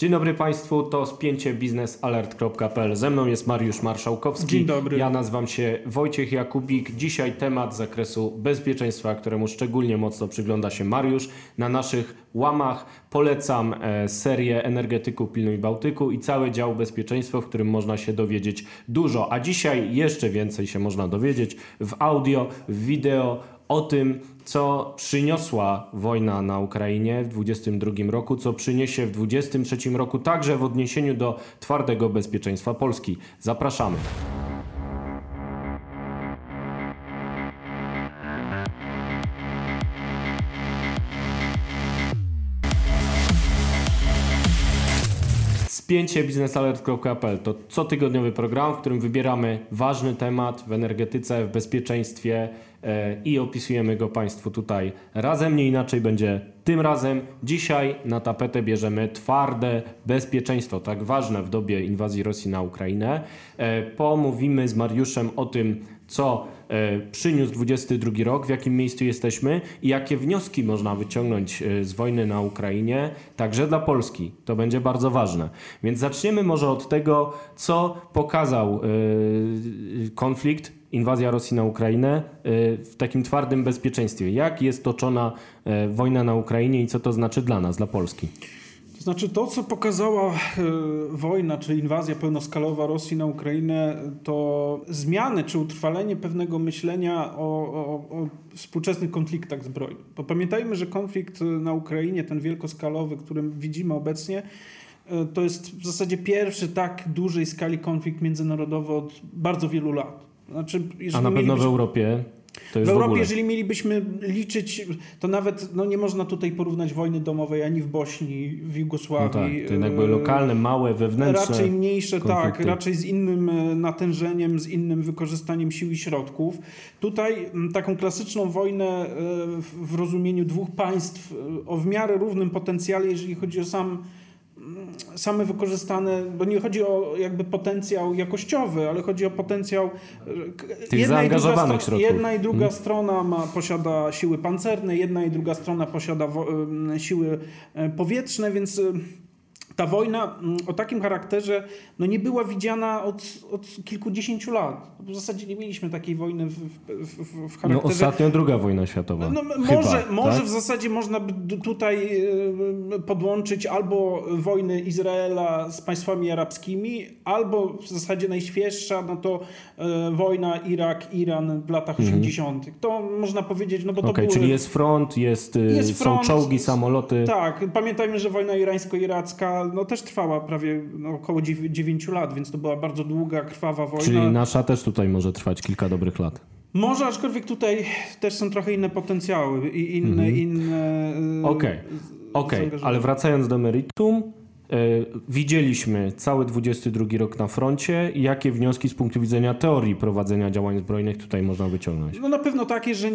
Dzień dobry Państwu, to spięcie biznesalert.pl. Ze mną jest Mariusz Marszałkowski. Dzień dobry. Ja nazywam się Wojciech Jakubik. Dzisiaj temat z zakresu bezpieczeństwa, któremu szczególnie mocno przygląda się Mariusz. Na naszych łamach polecam e, serię Energetyku Pilnuj Bałtyku i cały dział bezpieczeństwo, w którym można się dowiedzieć dużo. A dzisiaj jeszcze więcej się można dowiedzieć w audio, w wideo o tym, co przyniosła wojna na Ukrainie w 2022 roku, co przyniesie w 2023 roku, także w odniesieniu do twardego bezpieczeństwa Polski. Zapraszamy. Spięcie biznesalert.pl to cotygodniowy program, w którym wybieramy ważny temat w energetyce, w bezpieczeństwie e, i opisujemy go Państwu tutaj razem. Nie inaczej będzie tym razem. Dzisiaj na tapetę bierzemy twarde bezpieczeństwo, tak ważne w dobie inwazji Rosji na Ukrainę. E, pomówimy z Mariuszem o tym, co przyniósł 22 rok, w jakim miejscu jesteśmy i jakie wnioski można wyciągnąć e, z wojny na Ukrainie, także dla Polski. To będzie bardzo ważne. Więc zaczniemy może od tego, co pokazał e, konflikt, inwazja Rosji na Ukrainę w takim twardym bezpieczeństwie. Jak jest toczona wojna na Ukrainie i co to znaczy dla nas, dla Polski? To znaczy to, co pokazała wojna czy inwazja pełnoskalowa Rosji na Ukrainę, to zmiany czy utrwalenie pewnego myślenia o, o, o współczesnych konfliktach zbrojnych. Bo pamiętajmy, że konflikt na Ukrainie, ten wielkoskalowy, który widzimy obecnie, to jest w zasadzie pierwszy tak dużej skali konflikt międzynarodowy od bardzo wielu lat. Znaczy, A na pewno w Europie w Europie, jeżeli mielibyśmy liczyć, to nawet no, nie można tutaj porównać wojny domowej ani w Bośni, w Jugosławii. No tak, to jednak były lokalne, małe, wewnętrzne. Raczej mniejsze, tak, konflikty. tak, raczej z innym e, natężeniem, z innym wykorzystaniem sił i środków. Tutaj taką klasyczną wojnę e, w rozumieniu dwóch państw e, o w miarę równym potencjale, jeżeli chodzi o sam same wykorzystane, bo nie chodzi o jakby potencjał jakościowy, ale chodzi o potencjał tych jedna i środków. Jedna i druga hmm. strona ma, posiada siły pancerne, jedna i druga strona posiada siły e, powietrzne, więc ta wojna mm, o takim charakterze no nie była widziana od, od kilkudziesięciu lat. W zasadzie nie mieliśmy takiej wojny w, w, w charakterze... No ostatnio druga wojna światowa. No, no Chyba, może może tak? w zasadzie można by tutaj e, podłączyć albo wojny Izraela z państwami arabskimi, albo w zasadzie najświeższa, no to e, wojna Irak-Iran w latach mhm. 80. To można powiedzieć, no bo okay, to były... czyli jest front, jest, y, jest front, są czołgi, samoloty. Tak, pamiętajmy, że wojna irańsko-iracka no, też trwała prawie no, około 9 lat, więc to była bardzo długa, krwawa wojna. Czyli nasza też tutaj może trwać kilka dobrych lat. Może, aczkolwiek tutaj też są trochę inne potencjały i inne... Mhm. inne Okej, okay. okay. ale wracając do meritum, E, widzieliśmy cały 22 rok na froncie. Jakie wnioski z punktu widzenia teorii prowadzenia działań zbrojnych tutaj można wyciągnąć? No na pewno takie, że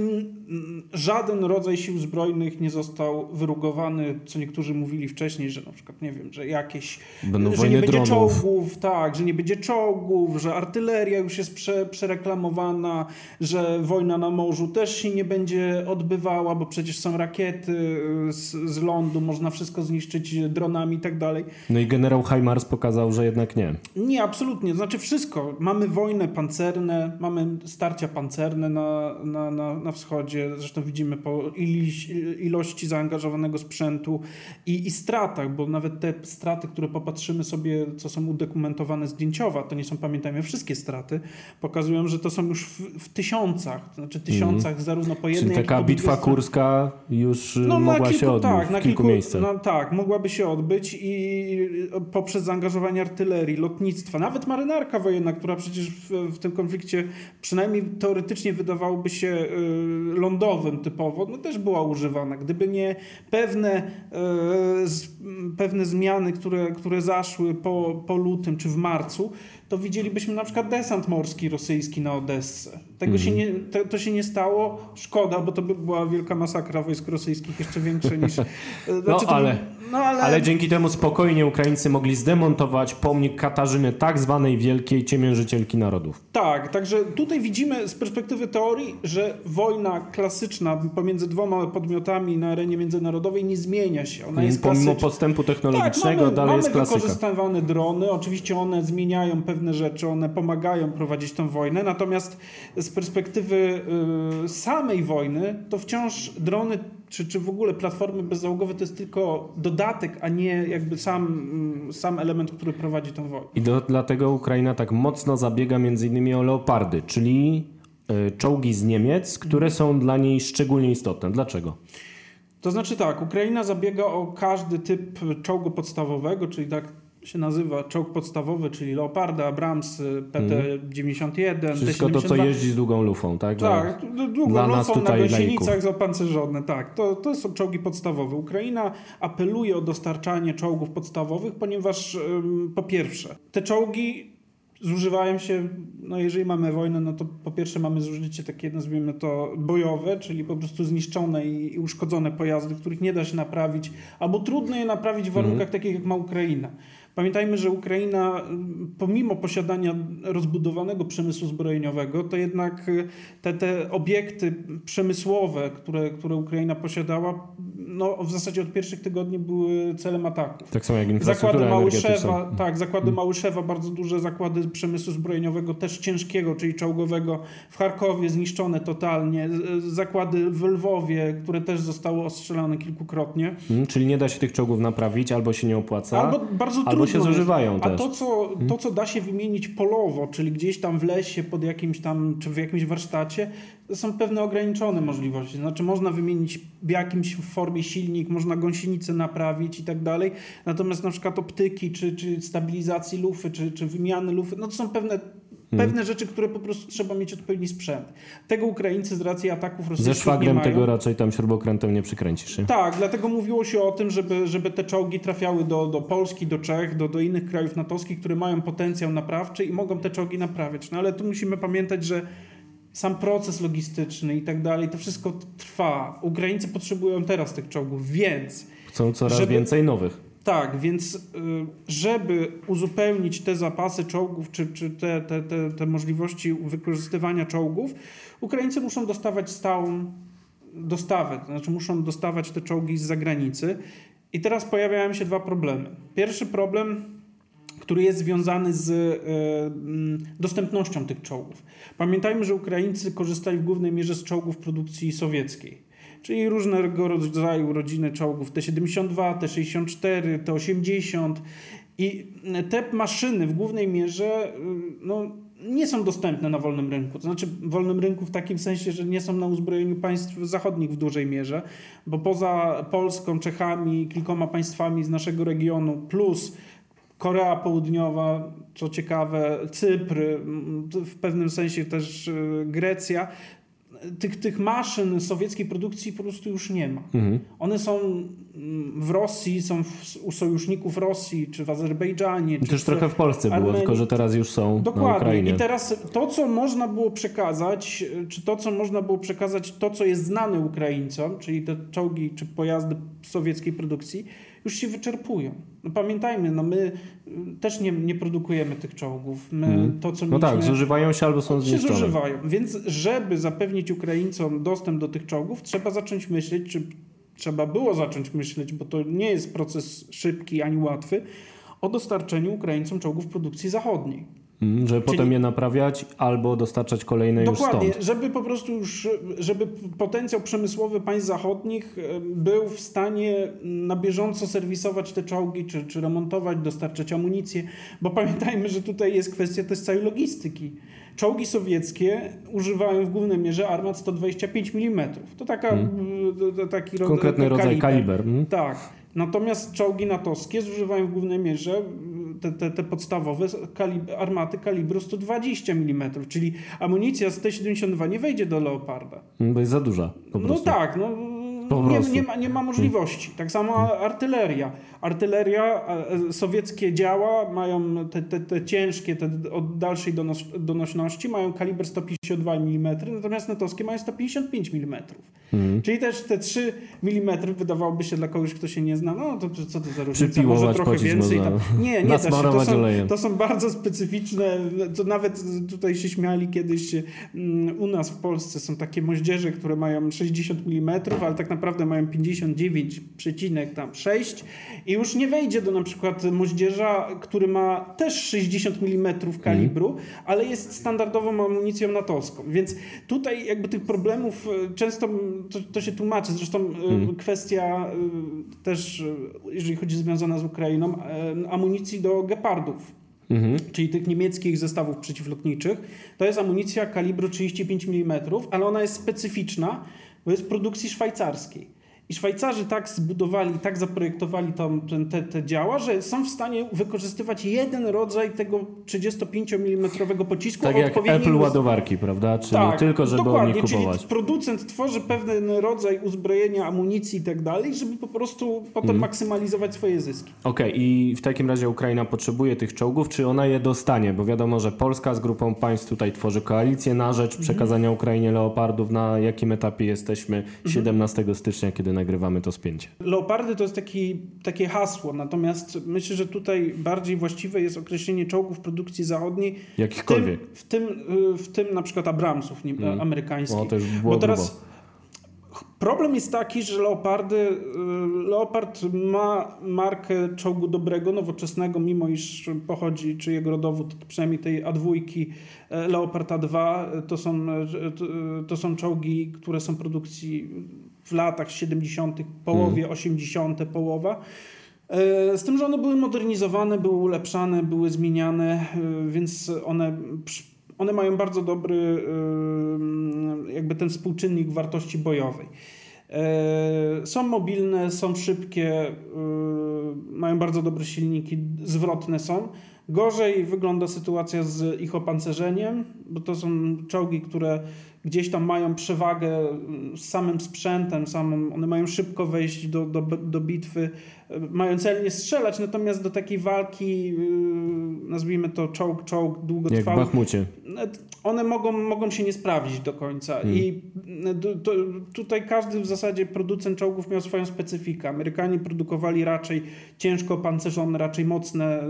żaden rodzaj sił zbrojnych nie został wyrugowany, co niektórzy mówili wcześniej, że na przykład, nie wiem, że jakieś... Będą że nie będzie dronów. czołgów, tak, że nie będzie czołgów, że artyleria już jest prze, przereklamowana, że wojna na morzu też się nie będzie odbywała, bo przecież są rakiety z, z lądu, można wszystko zniszczyć dronami i tak dalej. No i generał Heimars pokazał, że jednak nie. Nie, absolutnie. Znaczy wszystko. Mamy wojny pancerne, mamy starcia pancerne na, na, na, na wschodzie. Zresztą widzimy po ilości zaangażowanego sprzętu i, i stratach, bo nawet te straty, które popatrzymy sobie, co są udokumentowane zdjęciowo, to nie są, pamiętajmy, wszystkie straty, pokazują, że to są już w, w tysiącach, to znaczy tysiącach mm. zarówno po jednej, Czyli taka bitwa kurska już no, mogła kilku, się odbyć tak, w kilku, kilku miejscach. No, tak, mogłaby się odbyć i poprzez zaangażowanie artylerii, lotnictwa, nawet marynarka wojenna, która przecież w, w tym konflikcie przynajmniej teoretycznie wydawałoby się y, lądowym typowo, no też była używana. Gdyby nie pewne, y, pewne zmiany, które, które zaszły po, po lutym czy w marcu, to widzielibyśmy na przykład desant morski rosyjski na Odessę. Tego mm. się mhm. nie, to, to, się nie stało. Szkoda, bo to by była wielka masakra wojsk rosyjskich, jeszcze większa niż... no, znaczy, ale... No, ale... Ale dzięki temu spokojnie Ukraińcy mogli zdemontować pomnik Katarzyny, tak zwanej wielkiej ciemiężycielki narodów. Tak, także tutaj widzimy z perspektywy teorii, że wojna klasyczna pomiędzy dwoma podmiotami na arenie międzynarodowej nie zmienia się. Ona jest Pomimo klasyczna. postępu technologicznego tak, mamy, dalej mamy jest klasyka. wykorzystywane drony, oczywiście one zmieniają pewne rzeczy, one pomagają prowadzić tę wojnę, natomiast z perspektywy y, samej wojny, to wciąż drony czy, czy w ogóle platformy bezzałogowe to jest tylko dodatek, a nie jakby sam, mm, sam element, który prowadzi tę wojnę. I do, dlatego Ukraina tak mocno zabiega między innymi o leopardy, czyli y, czołgi z Niemiec, które są dla niej szczególnie istotne. Dlaczego? To znaczy tak, Ukraina zabiega o każdy typ czołgu podstawowego, czyli tak się nazywa czołg podstawowy, czyli Leoparda, Abrams, PT-91, Wszystko to, co T-72. jeździ z długą lufą, tak? Tak, długą Dla lufą na gąsienicach zapancerzone, tak. To, to są czołgi podstawowe. Ukraina apeluje o dostarczanie czołgów podstawowych, ponieważ po pierwsze, te czołgi zużywają się, no jeżeli mamy wojnę, no to po pierwsze mamy zużycie takie, nazwijmy to bojowe, czyli po prostu zniszczone i, i uszkodzone pojazdy, których nie da się naprawić, albo trudno je naprawić w warunkach takich, jak ma Ukraina. Pamiętajmy, że Ukraina, ym, pomimo posiadania rozbudowanego przemysłu zbrojeniowego, to jednak y, te, te obiekty przemysłowe, które, które Ukraina posiadała, no w zasadzie od pierwszych tygodni były celem ataków. Tak samo jak Zakłady Małyszewa, tak, zakłady Małyszewa, bardzo duże zakłady przemysłu zbrojeniowego, też ciężkiego, czyli czołgowego w Charkowie zniszczone totalnie, zakłady w Lwowie, które też zostały ostrzelane kilkukrotnie. Mm, Czyli nie da się tych czołgów naprawić, albo się nie opłaca, Albo bardzo albo trudno się jest. zużywają A też. to co, to, co da się wymienić polowo, czyli gdzieś tam w lesie, pod jakimś tam, czy w jakimś warsztacie, to są pewne ograniczone możliwości. Znaczy można wymienić w jakimś formie silnik, można gąsienicę naprawić i tak dalej. Natomiast na przykład optyki, czy, czy stabilizacji lufy, czy, czy wymiany lufy, no to są pewne Pewne rzeczy, które po prostu trzeba mieć odpowiedni sprzęt. Tego Ukraińcy z racji ataków Ze rosyjskich nie szwagrem tego raczej tam śrubokrętem nie przykręcisz. Nie? Tak, dlatego mówiło się o tym, żeby, żeby te czołgi trafiały do, do Polski, do Czech, do, do innych krajów natowskich, które mają potencjał naprawczy i mogą te czołgi naprawiać. No ale tu musimy pamiętać, że sam proces logistyczny i tak dalej, to wszystko trwa. Ukraińcy potrzebują teraz tych czołgów, więc Chcą coraz Żeby- więcej nowych. Tak, więc y, żeby uzupełnić te zapasy czołgów, czy, czy te, te, te, te możliwości wykorzystywania czołgów, Ukraińcy muszą dostawać stałą dostawę, to znaczy muszą dostawać te czołgi z zagranicy. I teraz pojawiają się dwa problemy. Pierwszy problem, który jest związany z y, mm, dostępnością tych czołgów. Pamiętajmy, że Ukraińcy korzystali w głównej mierze z czołgów produkcji sowieckiej. Czyli różnego rodzaju rodziny czołgów T-72, T-64, T-80 i te maszyny w głównej mierze y, no, nie są dostępne na wolnym rynku. To znaczy w wolnym rynku w takim sensie, że nie są na uzbrojeniu państw zachodnich w dużej mierze, bo poza Polską, Czechami, kilkoma państwami z naszego regionu plus Korea Południowa, co ciekawe, Cypr, w pewnym sensie też y, Grecja, tych, tych maszyn sowieckiej produkcji po prostu już nie ma. Mhm. One są mm, w Rosji, są w, u sojuszników Rosji, czy w Azerbejdżanie. Czy Też w, trochę w Polsce było, Armenii. tylko że teraz już są na Dokładnie. Ukrainie. I teraz to, co można było przekazać, czy to, co można było przekazać, to, co jest znane Ukraińcom, czyli te czołgi czy pojazdy sowieckiej produkcji, już się wyczerpują. No pamiętajmy, no my y, też nie, nie produkujemy tych czołgów. My Mhm. to, co No tak, zużywają się albo są się zniszczone. zużywają. Więc żeby zapewnić Ukraińcom dostęp do tych czołgów, trzeba zacząć myśleć, czy trzeba było zacząć myśleć, bo to nie jest proces szybki ani łatwy, o dostarczeniu Ukraińcom czołgów produkcji zachodniej. Mm, Żeby Czyli- potem je naprawiać albo dostarczać kolejne już Dokładnie, stąd. żeby po prostu już, żeby potencjał przemysłowy państw zachodnich był w stanie na bieżąco serwisować te czołgi, czy, czy remontować, dostarczać amunicję, bo pamiętajmy, że tutaj jest kwestia też całej logistyki. Czołgi sowieckie używają w głównej mierze armat 125 mm. To taka, to taki Konkretny rodzaj kaliber. Mm. tak. Natomiast czołgi natowskie zużywają w głównej mierze te, te, te podstawowe kalib- armaty kalibru 120 mm, czyli amunicja z T-72 nie wejdzie do Leoparda. Mm, Bo jest za duża No tak, no nie, nie, ma, nie ma możliwości. Tak samo artyleria. Artyleria, e, sowieckie działa mają te, te, te ciężkie, te od dalszej donos, donośności, mają kaliber 152 mm, natomiast natowskie mają 155 mm. Mhm. Czyli też te 3 mm wydawałoby się dla kogoś, kto się nie zna, no to co to za różnica, może trochę więcej. Tam. Nie, nie da się. To są, to są bardzo specyficzne, to nawet tutaj się śmiali kiedyś mm, u nas w Polsce są takie moździerze, które mają 60 mm, ale tak naprawdę mają 59,6 i już nie wejdzie do na przykład moździerza, który ma też 60 mm kalibru, mm. ale jest standardową amunicją natowską. Więc tutaj jakby tych problemów e, często to, to się tłumaczy. Zresztą mm. kwestia e, też, jeżeli chodzi związana z Ukrainą, amunicji do gepardów. Mhm. czyli tych niemieckich zestawów przeciwlotniczych. To jest amunicja kalibru 35 mm, ale ona jest specyficzna, bo jest produkcji szwajcarskiej. I Szwajcarzy tak zbudowali, tak zaprojektowali tam te, te działa, że są w stanie wykorzystywać jeden rodzaj tego 35 mm pocisku. Tak jak Apple ładowarki, prawda? Czyli tak, tylko, żeby dokładnie, kupować. Czyli producent tworzy pewien rodzaj uzbrojenia, amunicji i tak dalej, żeby po prostu potem mm. maksymalizować swoje zyski. Okej, okay. i w takim razie Ukraina potrzebuje tych czołgów, czy ona je dostanie? Bo wiadomo, że Polska z grupą państw tutaj tworzy koalicję na rzecz przekazania mm. Ukrainie leopardów. Na jakim etapie jesteśmy 17 mm. stycznia, kiedy nagrywamy to spięcie. Leopardy to jest taki, takie hasło, natomiast myślę, że tutaj bardziej właściwe jest określenie czołgów produkcji zachodniej. Jakichkolwiek. W tym, w tym, w tym na przykład Abramsów nie, mm. amerykańskich. O, to już było Bo teraz problem jest taki, że Leopardy, y, Leopard ma markę czołgu dobrego, nowoczesnego, mimo iż pochodzi, czy jego rodowód, przynajmniej tej A2, e, Leopard A2, to są, e, to są czołgi, które są produkcji w latach 70., połowie hmm. 80., połowa. E, z tym, że one były modernizowane, były ulepszane, były zmieniane, więc one, one mają bardzo dobry e, jakby ten współczynnik wartości bojowej. Są mobilne, są szybkie, mają bardzo dobre silniki, zwrotne są. Gorzej wygląda sytuacja z ich opancerzeniem, bo to są czołgi, które gdzieś tam mają przewagę z samym sprzętem, samym, one mają szybko wejść do, do, do bitwy, mają celnie strzelać, natomiast do takiej walki, yy, nazwijmy to czołg, czołg długotrwały. Jak w Bachmucie. One mogą, mogą się nie sprawdzić do końca. Hmm. I tutaj każdy w zasadzie producent czołgów miał swoją specyfikę. Amerykanie produkowali raczej ciężko pancerzone, raczej mocne,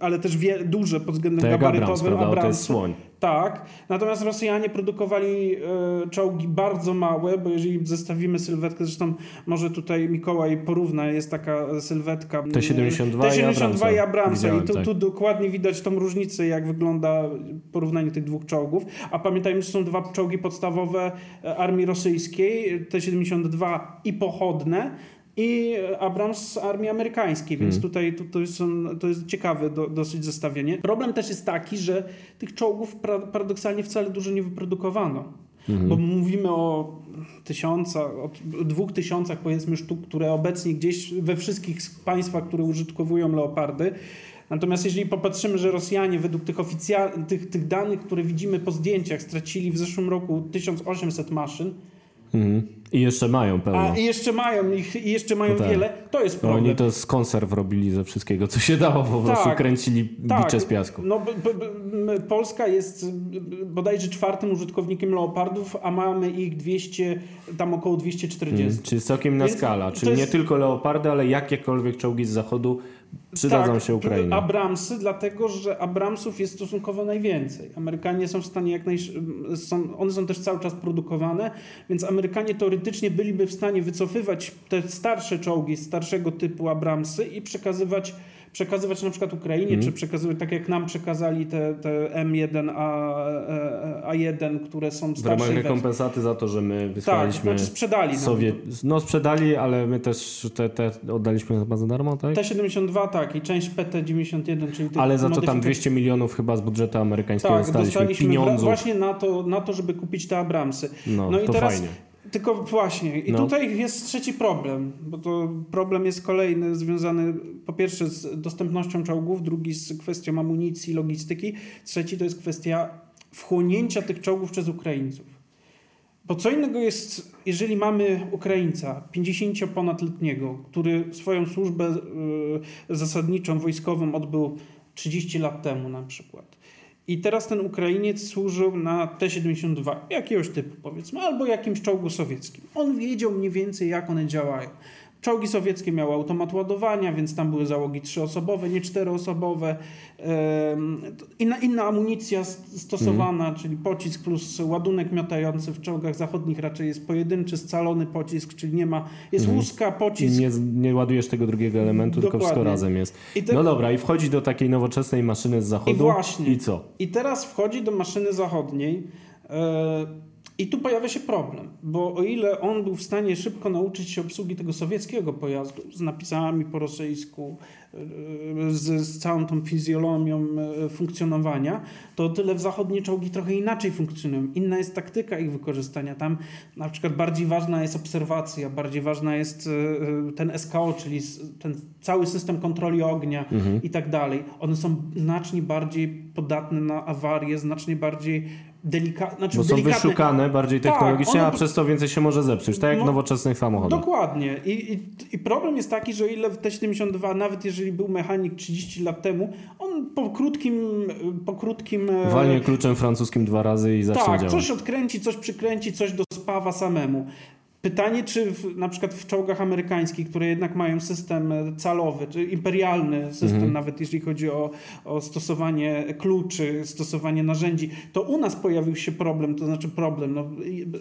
ale też wie, duże pod względem to gabarytowym. Abrams, to jest słoń. Tak, natomiast Rosjanie produkowali e, czołgi bardzo małe, bo jeżeli zestawimy sylwetkę, zresztą może tutaj Mikołaj porówna, jest taka sylwetka T-72, T-72 i Abramsa. I, tu, tak. tu, dokładnie widać tą różnicę, jak wygląda porównanie tych dwóch czołgów, a pamiętajmy, że są dwa czołgi podstawowe e, armii rosyjskiej, T-72 i pochodne, i Abrams z armii amerykańskiej, więc hmm. tutaj to, to, jest, to jest ciekawe do, dosyć zestawienie. Problem też jest taki, że tych czołgów paradoksalnie wcale dużo nie wyprodukowano. Hmm. Bo mówimy o tysiąca, o dwóch tysiącach powiedzmy sztuk, które obecnie gdzieś we wszystkich państwach, które użytkowują leopardy. Natomiast jeżeli popatrzymy, że Rosjanie według tych, oficjal- tych, tych danych, które widzimy po zdjęciach, stracili w zeszłym roku 1800 maszyn, Mhm. I jeszcze mają pełno. A i jeszcze mają ich, i jeszcze mają no tak. wiele. To jest problem. Oni to z konserw robili ze wszystkiego, co się dało, po tak, prostu kręcili tak. bicze z piasku. No, Polska jest bodajże czwartym użytkownikiem leopardów, a mamy ich 200, tam około 240. Hmm, czyli całkiem na skala. Czyli jest... nie tylko leopardy, ale jakiekolwiek czołgi z zachodu przydadzą tak, się Ukrainie. Abramsy, dlatego że Abramsów jest stosunkowo najwięcej. Amerykanie są w stanie jak naj... Są, one są też cały czas produkowane, więc Amerykanie teoretycznie byliby w stanie wycofywać te starsze czołgi starszego typu Abramsy i przekazywać przekazywać na przykład Ukrainie, mm. czy przekazywać tak jak nam przekazali te, te M1, A, A1, które są starsze. W ramach rekompensaty za to, że my wysłaliśmy... Tak, znaczy sprzedali. Sowiet... No sprzedali, ale my też te, te oddaliśmy chyba za darmo, tak? T-72 tak i część PT-91, czyli Ale za to tam 200 milionów chyba z budżetu amerykańskiego tak, dostaliśmy, dostaliśmy pieniądzów. właśnie na to, na to, żeby kupić te Abramsy. No, no i teraz fajnie. Tylko właśnie, i no. tutaj jest trzeci problem, bo to problem jest kolejny, związany po pierwsze z dostępnością czołgów, drugi z kwestią amunicji, logistyki, trzeci to jest kwestia wchłonięcia tych czołgów przez Ukraińców. Bo co innego jest, jeżeli mamy Ukraińca 50 ponadletniego, który swoją służbę y, zasadniczą, wojskową odbył 30 lat temu na przykład. I teraz ten Ukrainiec służył na T-72, jakiegoś typu powiedzmy, albo jakimś czołgu sowieckim. On wiedział mniej więcej, jak one działają. Czołgi sowieckie miały automat ładowania, więc tam były załogi trzyosobowe, nie czteroosobowe. Inna, inna amunicja stosowana, mm. czyli pocisk plus ładunek miotający w czołgach zachodnich raczej jest pojedynczy, scalony pocisk, czyli nie ma, jest mm. łuska, pocisk. Nie, nie ładujesz tego drugiego elementu, Dokładnie. tylko wszystko razem jest. Te... No dobra, i wchodzi do takiej nowoczesnej maszyny z zachodu. I właśnie. I co? I teraz wchodzi do maszyny zachodniej. E, i tu pojawia się problem, bo o ile on był w stanie szybko nauczyć się obsługi tego sowieckiego pojazdu z napisami po rosyjsku, e, z, z całą tą fizjologią e, funkcjonowania, to o tyle w zachodnie czołgi trochę inaczej funkcjonują. Inna jest taktyka ich wykorzystania. Tam na przykład bardziej ważna jest obserwacja, bardziej ważna jest e, ten SKO, czyli ten cały system kontroli ognia mhm. i tak dalej. One są znacznie bardziej podatne na awarie, znacznie bardziej delikatne. Znaczy Bo są delikatne. wyszukane bardziej tak, technologicznie, tak, a przez to więcej się może zepsuć, tak jak no, nowoczesnych samochodów. Dokładnie. I, i, I, problem jest taki, że ile w T-72, nawet jeżeli był mechanik 30 lat temu, on po krótkim... Po krótkim e, Walnie kluczem francuskim dwa razy i zacznie tak, działać. coś odkręci, coś przykręci, coś dospawa samemu. Pytanie, czy w, na przykład w czołgach amerykańskich, które jednak mają system calowy, czy imperialny system, mhm. nawet jeśli chodzi o, o stosowanie kluczy, stosowanie narzędzi, to u nas pojawił się problem, to znaczy problem. No,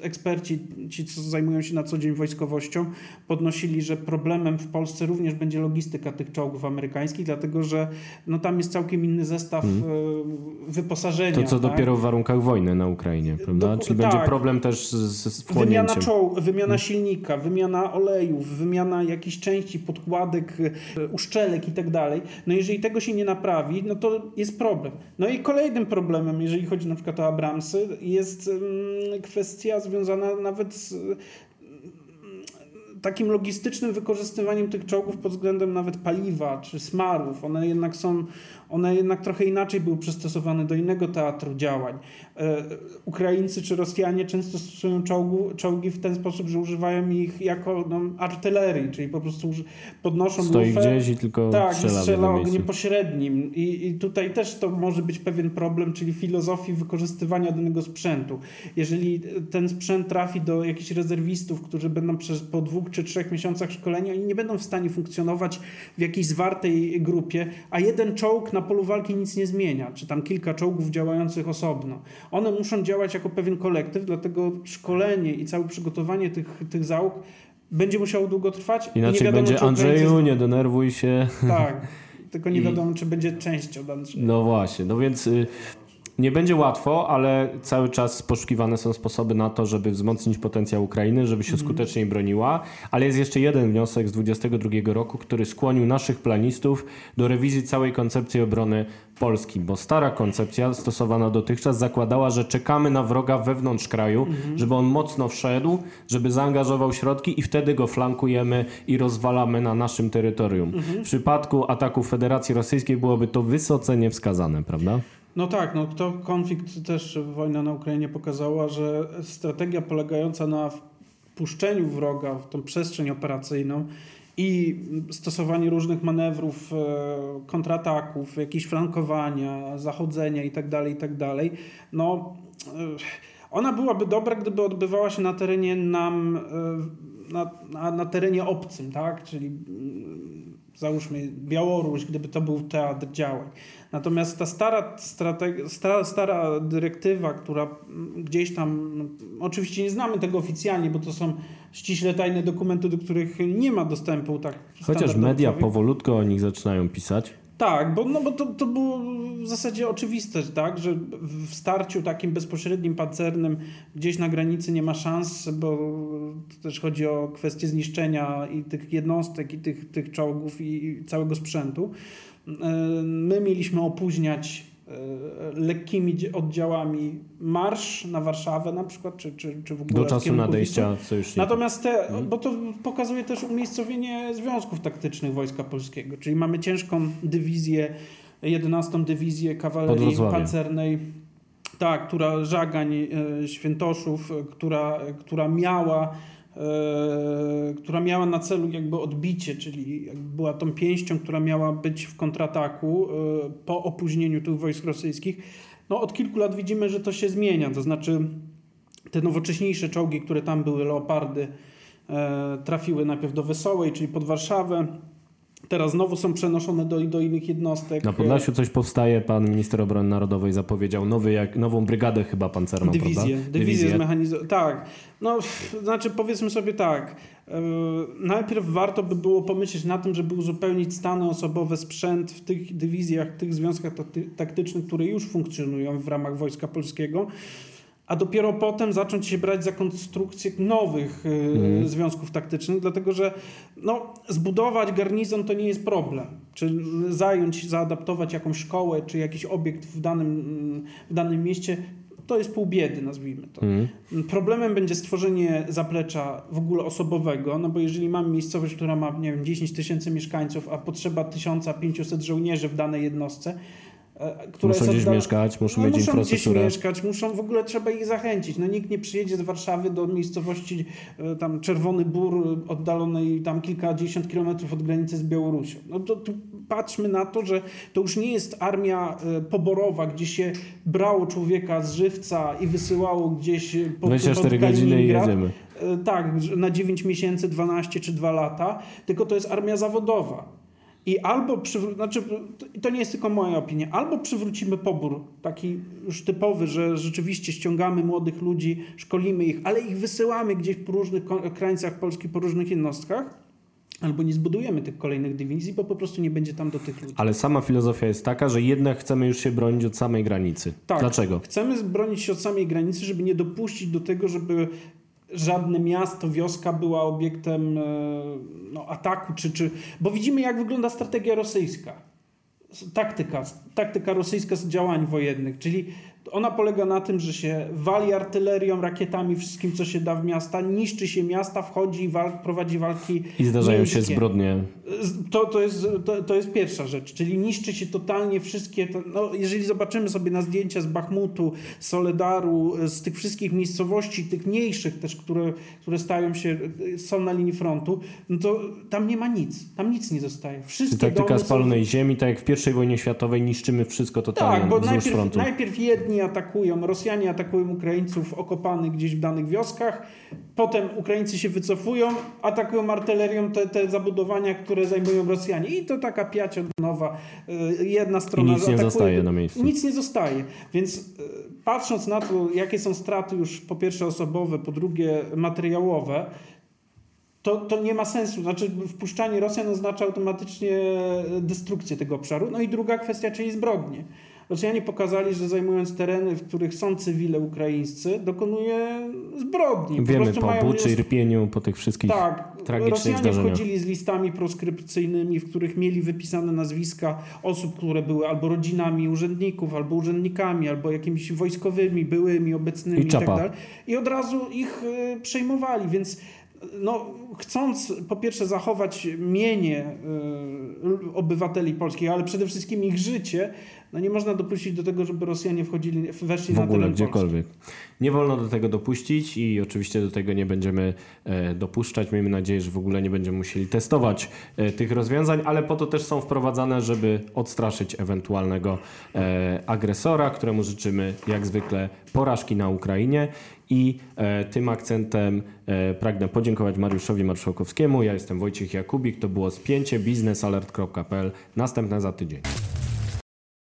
eksperci, ci co zajmują się na co dzień wojskowością, podnosili, że problemem w Polsce również będzie logistyka tych czołgów amerykańskich, dlatego że no, tam jest całkiem inny zestaw mhm. E, wyposażenia. To co tak? dopiero w warunkach wojny na Ukrainie, prawda? Czyli tak. będzie problem też z, z wchłonięciem. Wymiana, czoł, wymiana wymiana silnika, wymiana olejów, wymiana jakichś części, podkładek, e, uszczelek i tak dalej. No jeżeli tego się nie naprawi, no to jest problem. No i kolejnym problemem, jeżeli chodzi na przykład o Abramsy, jest mm, kwestia związana nawet z takim logistycznym wykorzystywaniem tych czołgów pod względem nawet paliwa czy smarów. One jednak są, one jednak trochę inaczej były przystosowane do innego teatru działań. E, Ukraińcy czy Rosjanie często stosują czołgu, czołgi w ten sposób, że używają ich jako no, artylerii, czyli po prostu podnoszą Stoi lufę. gdzieś i tylko tak, strzela, strzela ogniem pośrednim. I, I tutaj też to może być pewien problem, czyli filozofii wykorzystywania danego sprzętu. Jeżeli ten sprzęt trafi do jakichś rezerwistów, którzy będą przez po dwóch czy trzech miesiącach szkolenia, oni nie będą w stanie funkcjonować w jakiejś zwartej grupie, a jeden czołg na polu walki nic nie zmienia, czy tam kilka czołgów działających osobno. One muszą działać jako pewien kolektyw, dlatego szkolenie i całe przygotowanie tych, tych załóg będzie musiało długo trwać. Inaczej nie wiadomo, będzie Andrzeju, nie denerwuj się. Tak, tylko nie wiadomo, I... czy będzie częścią Andrzeja. No właśnie, no więc y, nie będzie łatwo, ale cały czas poszukiwane są sposoby na to, żeby wzmocnić potencjał Ukrainy, żeby się mm. skuteczniej broniła. Ale jest jeszcze jeden wniosek z 2022 roku, który skłonił naszych planistów do rewizji całej koncepcji obrony Polski, bo stara koncepcja stosowana dotychczas zakładała, że czekamy na wroga wewnątrz kraju, mm. żeby on mocno wszedł, żeby zaangażował środki i wtedy go flankujemy i rozwalamy na naszym terytorium. Mm. W przypadku ataku Federacji Rosyjskiej byłoby to wysoce niewskazane, prawda? No tak, no to konflikt też wojna na Ukrainie pokazała, że strategia polegająca na wpuszczeniu wroga w tą przestrzeń operacyjną i stosowanie różnych manewrów, e, kontrataków, jakieś flankowania, zachodzenia itd., tak itd., tak no e, ona byłaby dobra, gdyby odbywała się na terenie nam, e, na, na, na terenie obcym, tak? Czyli mm, załóżmy Białoruś, gdyby to był teatr działań. Natomiast ta stara, stara, stara dyrektywa, która gdzieś tam, no, oczywiście nie znamy tego oficjalnie, bo to są ściśle tajne dokumenty, do których nie ma dostępu. tak. Chociaż media powolutko o nich zaczynają pisać. Tak, bo, no, bo to, to było w zasadzie oczywiste, tak, że w starciu takim bezpośrednim, pancernym gdzieś na granicy nie ma szans, bo też chodzi o kwestię zniszczenia i tych jednostek, i tych, tych czołgów, i całego sprzętu. E, my mieliśmy opóźniać e, lekkimi oddziałami marsz na Warszawę na przykład, czy, czy, czy w ogóle Do czasu nadejścia sojuszników. Natomiast te, hmm. bo to pokazuje też umiejscowienie związków taktycznych Wojska Polskiego, czyli mamy ciężką dywizję, 11 dywizję kawalerii pancernej Tak, która Żagań e, Świętoszów, która, która miała która miała na celu jakby odbicie, czyli była tą pięścią, która miała być w kontrataku po opóźnieniu tych wojsk rosyjskich. No od kilku lat widzimy, że to się zmienia, to znaczy te nowocześniejsze czołgi, które tam były, leopardy, trafiły najpierw do Wesołej, czyli pod Warszawę, Teraz znowu są przenoszone do, do innych jednostek. Na Podlasiu coś powstaje. Pan minister obrony narodowej zapowiedział nowy, jak, nową brygadę chyba pancerną, Dywizję. Prawda? Dywizję zmechanizowaną. Tak. No, znaczy powiedzmy sobie tak. Yy, najpierw warto by było pomyśleć na tym, żeby uzupełnić stany osobowe, sprzęt w tych dywizjach, w tych związkach taktycznych, które już funkcjonują w ramach Wojska Polskiego a dopiero potem zacząć się brać za konstrukcję nowych mm. związków taktycznych, dlatego że no, zbudować garnizon to nie jest problem. Czy zająć, zaadaptować jakąś szkołę, czy jakiś obiekt w danym, w danym mieście, to jest pół biedy, nazwijmy to. Mm. Problemem będzie stworzenie zaplecza w ogóle osobowego, no bo jeżeli mamy miejscowość, która ma, nie wiem, 10 tysięcy mieszkańców, a potrzeba 1500 żołnierzy w danej jednostce, które muszą gdzieś mieszkać, muszą no, mieć muszą infrastrukturę. Muszą gdzieś mieszkać, muszą, w ogóle trzeba ich zachęcić. No nikt nie przyjedzie z Warszawy do miejscowości e, tam Czerwony Bór, oddalonej tam kilkadziesiąt kilometrów od granicy z Białorusią. No to patrzmy na to, że to już nie jest armia e, poborowa, gdzie się brało człowieka z żywca i wysyłało gdzieś po 24 pod godziny i jedziemy. Tak, na 9 miesięcy, 12 czy 2 lata, tylko to jest armia zawodowa i albo, przywró- znaczy, to nie jest tylko moja opinia, albo przywrócimy pobór taki już typowy, że rzeczywiście ściągamy młodych ludzi, szkolimy ich, ale ich wysyłamy gdzieś po różnych krańcach Polski, po różnych jednostkach, albo nie zbudujemy tych kolejnych dywizji, bo po prostu nie będzie tam do tych ludzi. Ale sama filozofia jest taka, że jednak chcemy już się bronić od samej granicy. Tak. Dlaczego? Chcemy bronić się od samej granicy, żeby nie dopuścić do tego, żeby żadne miasto, wioska była obiektem e, no, ataku, czy, czy, bo widzimy jak wygląda strategia rosyjska. Taktyka, taktyka rosyjska z działań wojennych, czyli ona polega na tym, że się wali artylerią, rakietami, wszystkim, co się da w miasta, niszczy się miasta, wchodzi i walk, prowadzi walki. I zdarzają mięskie. się zbrodnie. To, to, jest, to, to jest pierwsza rzecz, czyli niszczy się totalnie wszystkie. No, jeżeli zobaczymy sobie na zdjęcia z Bachmutu, Soledaru, z tych wszystkich miejscowości, tych mniejszych też, które, które stają się, są na linii frontu, no to tam nie ma nic. Tam nic nie zostaje. Wszystkie taktyka spalonej są... ziemi, tak jak w pierwszej wojnie światowej, niszczymy wszystko totalnie tak, bo najpierw, frontu. najpierw jedni atakują, Rosjanie atakują Ukraińców okopanych gdzieś w danych wioskach, potem Ukraińcy się wycofują, atakują artylerią te, te zabudowania, które zajmują Rosjanie. I to taka piacia nowa. Y, jedna strona I nic nie zostaje na miejscu. Nic nie zostaje. Więc y, patrząc na to, jakie są straty już po pierwsze osobowe, po drugie materiałowe, to, to nie ma sensu. Znaczy, wpuszczanie Rosjan oznacza automatycznie destrukcję tego obszaru. No i druga kwestia, czyli zbrodnie. Rosjanie pokazali, że zajmując tereny, w których są cywile ukraińscy, dokonuje zbrodni. Po Wiemy po Buczy i Rpieniu, po tych wszystkich tak, tragicznych Rosjanie zdarzeniach. wchodzili z listami proskrypcyjnymi, w których mieli wypisane nazwiska osób, które były albo rodzinami urzędników, albo urzędnikami, albo jakimiś wojskowymi, byłymi, obecnymi i, i tak dalej. I od razu ich y, przejmowali, więc no, chcąc po pierwsze zachować mienie y, obywateli polskich, ale przede wszystkim ich życie, no nie można dopuścić do tego, żeby Rosjanie wchodzili, weszli w na ogóle gdziekolwiek. Polski. Nie wolno do tego dopuścić i oczywiście do tego nie będziemy e, dopuszczać. Miejmy nadzieję, że w ogóle nie będziemy musieli testować e, tych rozwiązań, ale po to też są wprowadzane, żeby odstraszyć ewentualnego e, agresora, któremu życzymy jak zwykle porażki na Ukrainie. I e, tym akcentem e, pragnę podziękować Mariuszowi Marszałkowskiemu. Ja jestem Wojciech Jakubik. To było spięcie biznesalert.pl. Następne za tydzień.